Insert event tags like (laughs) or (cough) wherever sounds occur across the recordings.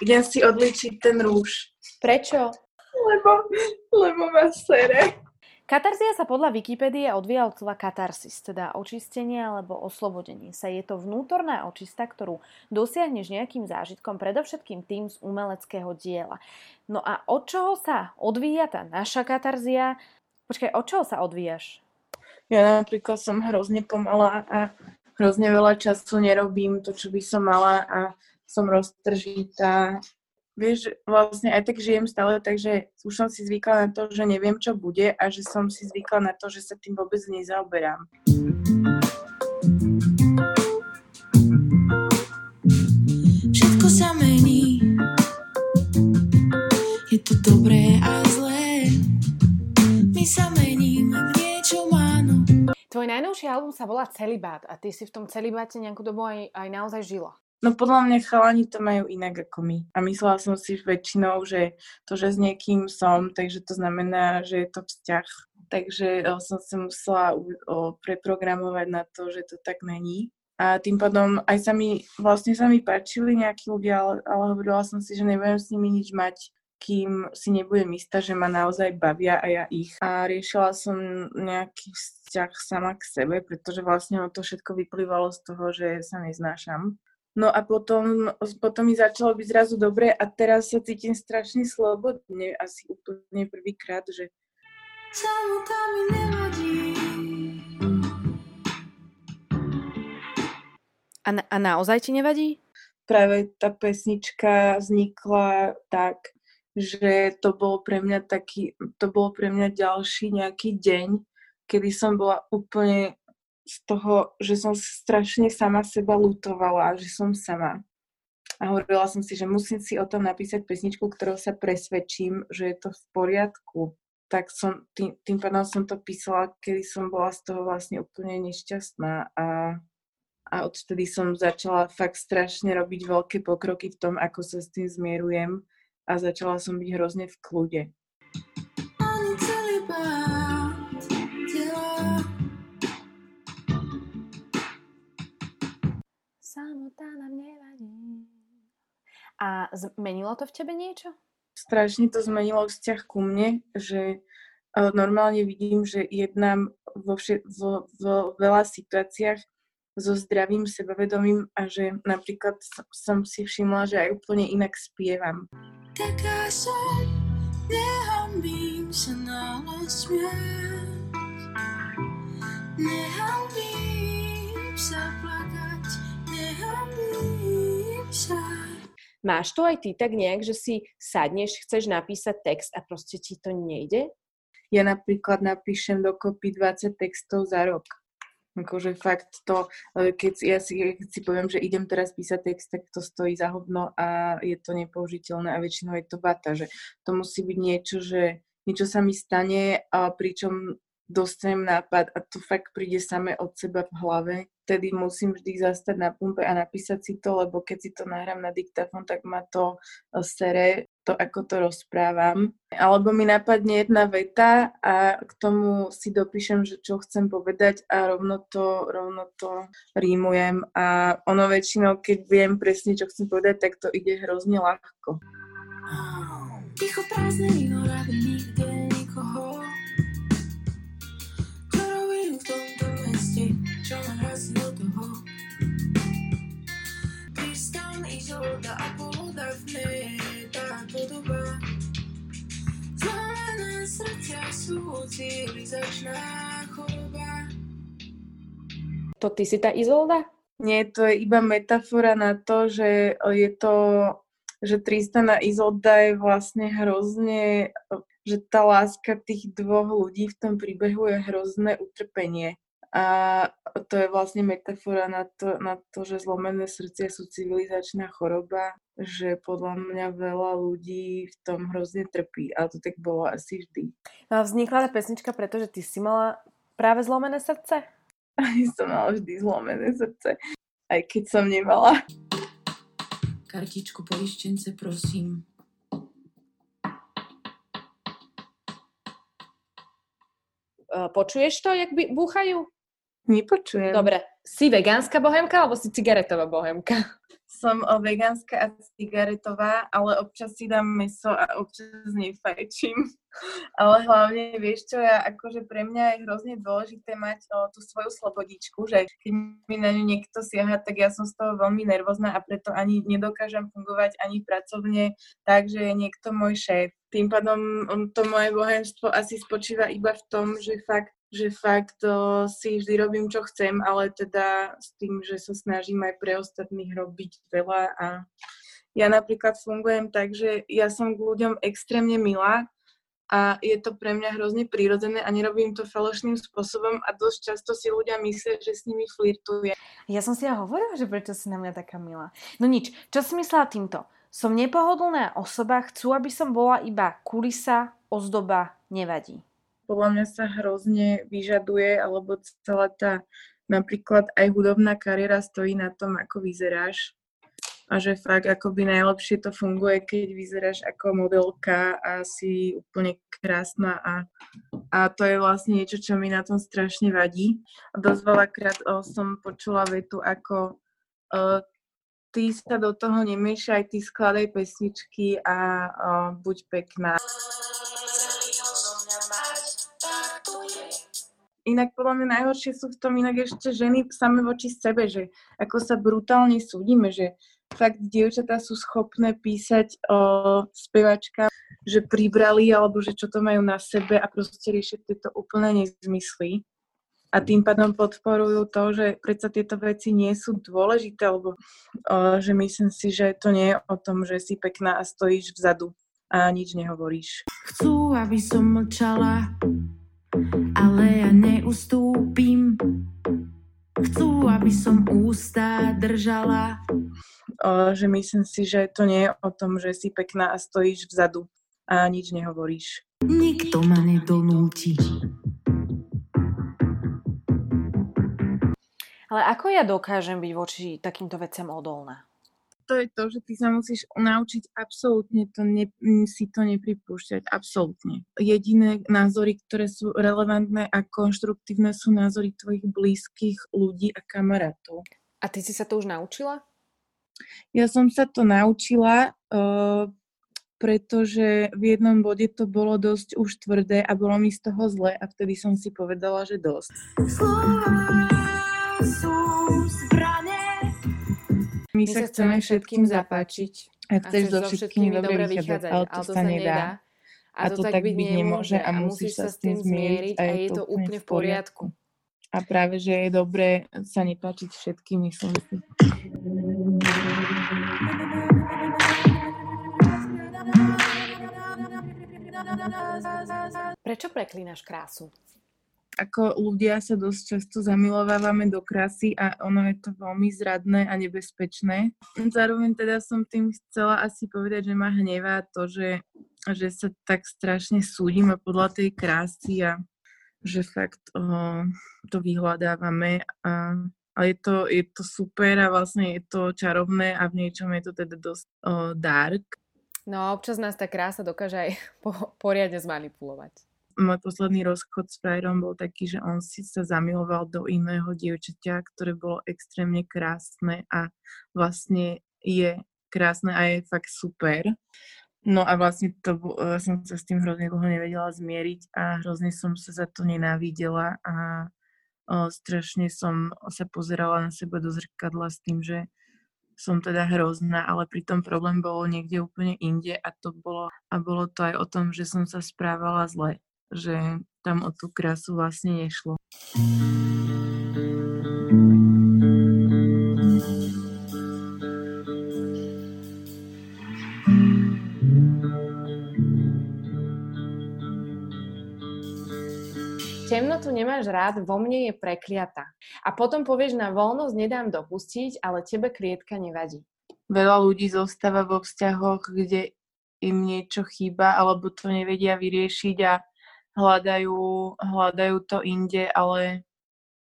idem si odličiť ten rúž. Prečo? Lebo, lebo ma sere. Katarzia sa podľa Wikipédie odvíja od slova katarsis, teda očistenie alebo oslobodenie sa. Je to vnútorná očista, ktorú dosiahneš nejakým zážitkom, predovšetkým tým z umeleckého diela. No a od čoho sa odvíja tá naša katarzia? Počkaj, od čoho sa odvíjaš? Ja napríklad som hrozne pomalá a hrozne veľa času nerobím to, čo by som mala a som roztržitá vieš, vlastne aj tak žijem stále, takže už som si zvykla na to, že neviem, čo bude a že som si zvykla na to, že sa tým vôbec nezaoberám. Všetko sa mení, je to dobré a zlé, my sa meníme v niečo máno. Tvoj najnovší album sa volá Celibát a ty si v tom celibáte nejakú dobu aj, aj naozaj žila. No podľa mňa chalani to majú inak ako my. A myslela som si väčšinou, že to, že s niekým som, takže to znamená, že je to vzťah. Takže eh, som sa musela preprogramovať na to, že to tak není. A tým pádom aj sa mi, vlastne sa mi páčili nejakí ľudia, ale, ale hovorila som si, že nebudem s nimi nič mať, kým si nebudem istá, že ma naozaj bavia a ja ich. A riešila som nejaký vzťah sama k sebe, pretože vlastne to všetko vyplývalo z toho, že sa neznášam. No a potom, potom mi začalo byť zrazu dobre a teraz sa cítim strašne slobodne, asi úplne prvýkrát, že samota mi nevadí. A, na, a naozaj ti nevadí? Práve tá pesnička vznikla tak, že to bolo pre mňa taký, to bolo pre mňa ďalší nejaký deň, kedy som bola úplne z toho, že som strašne sama seba lutovala, že som sama. A hovorila som si, že musím si o tom napísať pesničku, ktorou sa presvedčím, že je to v poriadku. Tak som, tým, tým pádom som to písala, kedy som bola z toho vlastne úplne nešťastná a, a odtedy som začala fakt strašne robiť veľké pokroky v tom, ako sa s tým zmierujem a začala som byť hrozne v kľude. Samota nám nevadí. A zmenilo to v tebe niečo? Strašne to zmenilo vzťah ku mne, že e, normálne vidím, že jednám vo, vše, vo, vo veľa situáciách so zdravým sebavedomím a že napríklad som si všimla, že aj úplne inak spievam. Taká som, nehambím sa na smiech, nehambím sa Máš to aj ty tak nejak, že si sadneš, chceš napísať text a proste ti to nejde? Ja napríklad napíšem dokopy 20 textov za rok. Akože fakt to, keď ja si, keď si poviem, že idem teraz písať text, tak to stojí za hovno a je to nepoužiteľné a väčšinou je to bata, že to musí byť niečo, že niečo sa mi stane a pričom dostanem nápad a to fakt príde same od seba v hlave, vtedy musím vždy zastať na pumpe a napísať si to, lebo keď si to nahrám na diktafón, tak ma to e, sere, to ako to rozprávam. Alebo mi napadne jedna veta a k tomu si dopíšem, že čo chcem povedať a rovno to, rovno to rímujem a ono väčšinou, keď viem presne, čo chcem povedať, tak to ide hrozne ľahko. Ticho prázdne víno, nikde Isolda a podawne tá podoba Zlomené srdcia sú civilizačná choroba To ty si tá Izolda? Nie, to je iba metafora na to, že je to, že Tristan a Izolda je vlastne hrozne, že tá láska tých dvoch ľudí v tom príbehu je hrozné utrpenie. A to je vlastne metafora na to, na to, že zlomené srdcia sú civilizačná choroba, že podľa mňa veľa ľudí v tom hrozne trpí. A to tak bolo asi vždy. No a vznikla tá pesnička, pretože ty si mala práve zlomené srdce? Aj (laughs) som mala vždy zlomené srdce, aj keď som nemala. Kartičku poištence, prosím. Počuješ to, jak by búchajú? Nepočujem. Dobre, si vegánska bohemka alebo si cigaretová bohemka? som o vegánska a cigaretová, ale občas si dám meso a občas nefajčím. (laughs) ale hlavne, vieš čo, ja akože pre mňa je hrozne dôležité mať o, tú svoju slobodičku, že keď mi na ňu niekto siaha, tak ja som z toho veľmi nervózna a preto ani nedokážem fungovať ani pracovne tak, že je niekto môj šéf. Tým pádom to moje bohenstvo asi spočíva iba v tom, že fakt že fakt o, si vždy robím, čo chcem, ale teda s tým, že sa snažím aj pre ostatných robiť veľa a ja napríklad fungujem tak, že ja som k ľuďom extrémne milá a je to pre mňa hrozne prírodzené a nerobím to falošným spôsobom a dosť často si ľudia myslia, že s nimi flirtuje. Ja som si ja hovorila, že prečo si na mňa taká milá. No nič, čo si myslela týmto? Som nepohodlná osoba, chcú, aby som bola iba kulisa, ozdoba, nevadí podľa mňa sa hrozne vyžaduje, alebo celá tá napríklad aj hudobná kariéra stojí na tom, ako vyzeráš. A že fakt akoby najlepšie to funguje, keď vyzeráš ako modelka a si úplne krásna a, a to je vlastne niečo, čo mi na tom strašne vadí. A dosť veľakrát o, som počula vetu ako o, ty sa do toho nemiešaj, ty skladaj pesničky a o, buď pekná. Inak podľa mňa najhoršie sú v tom inak ešte ženy same voči sebe, že ako sa brutálne súdime, že fakt dievčatá sú schopné písať o spevačka, že pribrali alebo že čo to majú na sebe a proste riešiť tieto úplné nezmysly. A tým pádom podporujú to, že predsa tieto veci nie sú dôležité, alebo o, že myslím si, že to nie je o tom, že si pekná a stojíš vzadu a nič nehovoríš. Chcú, aby som mlčala, ale ja neustúpim. Chcú, aby som ústa držala. O, že myslím si, že to nie je o tom, že si pekná a stojíš vzadu a nič nehovoríš. Nikto ma nedonúti. Ale ako ja dokážem byť voči takýmto veciam odolná? To je to, že ty sa musíš naučiť absolútne to ne, si to nepripúšťať. Absolútne. Jediné názory, ktoré sú relevantné a konštruktívne sú názory tvojich blízkych ľudí a kamarátov. A ty si sa to už naučila? Ja som sa to naučila, uh, pretože v jednom bode to bolo dosť už tvrdé a bolo mi z toho zle a vtedy som si povedala, že dosť. Slova sú my, sa chceme všetkým zapáčiť. A chceš so všetkými dobre vychádzať, ale to sa nedá. A to tak byť nemôže a musíš sa s tým zmieriť a je to úplne v poriadku. A práve, že je dobré sa nepáčiť všetkým, myslím si. Prečo preklínaš krásu? Ako ľudia sa dosť často zamilovávame do krásy a ono je to veľmi zradné a nebezpečné. Zároveň teda som tým chcela asi povedať, že ma hnevá to, že, že sa tak strašne súdime podľa tej krásy a že fakt o, to vyhľadávame a a je to, je to super a vlastne je to čarovné a v niečom je to teda dosť o, dark. No a občas nás tá krása dokáže aj (laughs) po, poriadne zmanipulovať môj posledný rozchod s frajerom bol taký, že on si sa zamiloval do iného dievčaťa, ktoré bolo extrémne krásne a vlastne je krásne a je fakt super. No a vlastne to, uh, som sa s tým hrozne dlho nevedela zmieriť a hrozne som sa za to nenávidela a uh, strašne som sa pozerala na seba do zrkadla s tým, že som teda hrozná, ale pritom problém bol niekde úplne inde a to bolo, a bolo to aj o tom, že som sa správala zle že tam o tú krásu vlastne nešlo. Temnotu nemáš rád, vo mne je prekliata. A potom povieš, na voľnosť nedám dopustiť, ale tebe klietka nevadí. Veľa ľudí zostáva vo vzťahoch, kde im niečo chýba, alebo to nevedia vyriešiť a hľadajú, hľadajú to inde, ale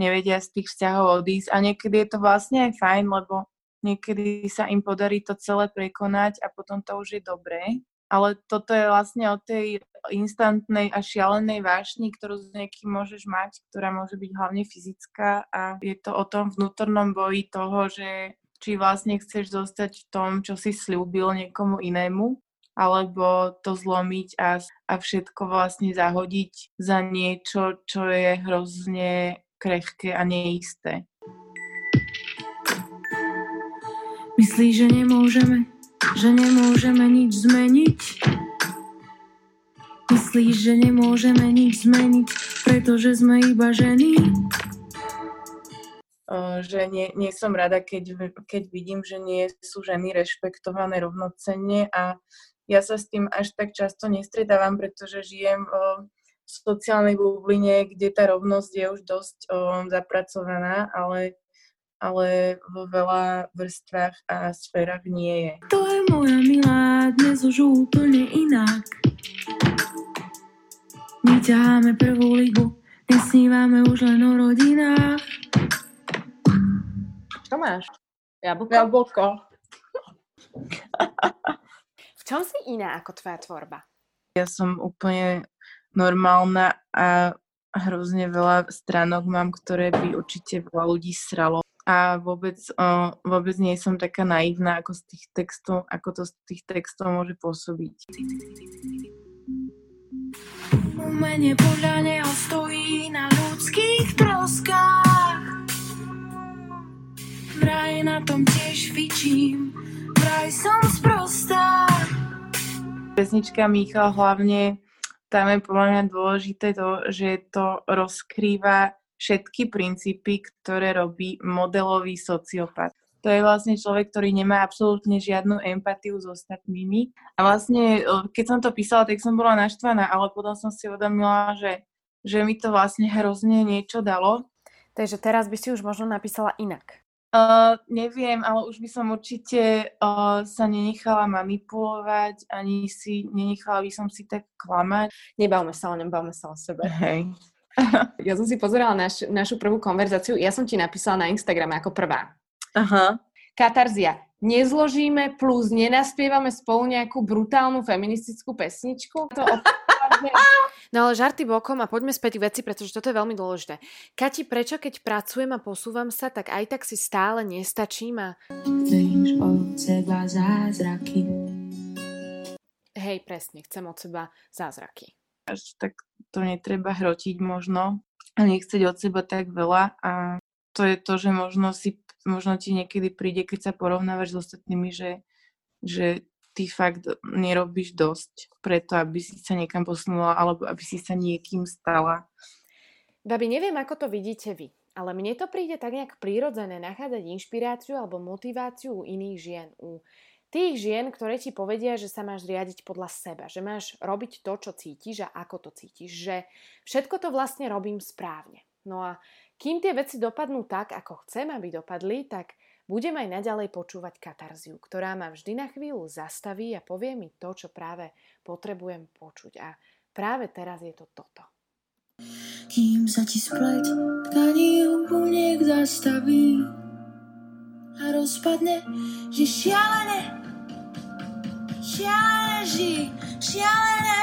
nevedia z tých vzťahov odísť. A niekedy je to vlastne aj fajn, lebo niekedy sa im podarí to celé prekonať a potom to už je dobré. Ale toto je vlastne o tej instantnej a šialenej vášni, ktorú s niekým môžeš mať, ktorá môže byť hlavne fyzická a je to o tom vnútornom boji toho, že či vlastne chceš zostať v tom, čo si slúbil niekomu inému, alebo to zlomiť a, a všetko vlastne zahodiť za niečo, čo je hrozne krehké a neisté. Myslíš, že nemôžeme, že nemôžeme nič zmeniť? Myslíš, že nemôžeme nič zmeniť, pretože sme iba ženy? že nie, nie som rada, keď, keď vidím, že nie sú ženy rešpektované rovnocenne a ja sa s tým až tak často nestretávam, pretože žijem v sociálnej bubline, kde tá rovnosť je už dosť zapracovaná, ale, ale vo veľa vrstvách a sférach nie je. To je moja milá, dnes už úplne inak. My ťaháme prvú ligu, nesnívame už len o rodinách. Čo máš? Jablko? Jablko. (laughs) čom si iná ako tvoja tvorba? Ja som úplne normálna a hrozne veľa stránok mám, ktoré by určite veľa ľudí sralo. A vôbec, o, vôbec nie som taká naivná, ako z tých textov, ako to z tých textov môže pôsobiť. Umenie podľa neho stojí na ľudských troskách vraj na tom tiež fičím, vraj som sprostá. Pesnička Michal hlavne, tam je podľa mňa dôležité to, že to rozkrýva všetky princípy, ktoré robí modelový sociopat. To je vlastne človek, ktorý nemá absolútne žiadnu empatiu s ostatnými. A vlastne, keď som to písala, tak som bola naštvaná, ale potom som si uvedomila, že, že mi to vlastne hrozne niečo dalo. Takže teraz by si už možno napísala inak. Uh, neviem, ale už by som určite uh, sa nenechala manipulovať, ani si nenechala by som si tak klamať. Nebavme sa o ňom, bavme sa o sebe. Hej. (laughs) ja som si pozerala naš, našu prvú konverzáciu, ja som ti napísala na Instagrame ako prvá. Aha. Katarzia. Nezložíme plus nenaspievame spolu nejakú brutálnu feministickú pesničku? To (laughs) No ale žarty bokom a poďme späť k veci, pretože toto je veľmi dôležité. Kati, prečo keď pracujem a posúvam sa, tak aj tak si stále nestačím a... Chceš od seba zázraky. Hej, presne, chcem od seba zázraky. Až tak to netreba hrotiť možno a nechceť od seba tak veľa a to je to, že možno si možno ti niekedy príde, keď sa porovnávaš s ostatnými, že, že ty fakt nerobíš dosť preto, aby si sa niekam posunula alebo aby si sa niekým stala. Babi, neviem, ako to vidíte vy, ale mne to príde tak nejak prírodzené nachádzať inšpiráciu alebo motiváciu u iných žien, u tých žien, ktoré ti povedia, že sa máš riadiť podľa seba, že máš robiť to, čo cítiš a ako to cítiš, že všetko to vlastne robím správne. No a kým tie veci dopadnú tak, ako chcem, aby dopadli, tak budem aj naďalej počúvať katarziu, ktorá ma vždy na chvíľu zastaví a povie mi to, čo práve potrebujem počuť. A práve teraz je to toto. Kým sa ti splet tkaní úplne zastaví a rozpadne, že šialené, šialené ži, šialené,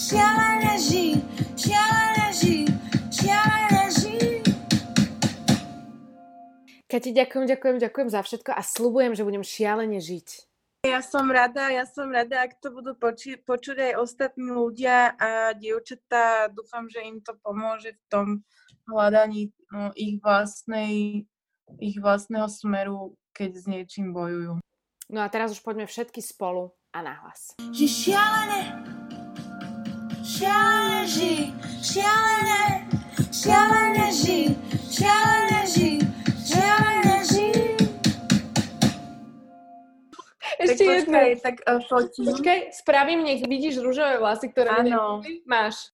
šialené ži, šialené ži, šialené Kati, ďakujem, ďakujem, ďakujem za všetko a slubujem, že budem šialene žiť. Ja som rada, ja som rada, ak to budú poči- počuť aj ostatní ľudia a dievčatá. Dúfam, že im to pomôže v tom hľadaní no, ich, vlastnej, ich vlastného smeru, keď s niečím bojujú. No a teraz už poďme všetky spolu a nahlas. Že šialené, šialené ži, šialené, šialené ži, šialené ži, Ešte tak jednu. tak uh, fotím. Počkaj, spravím, nech vidíš rúžové vlasy, ktoré Áno. Máš.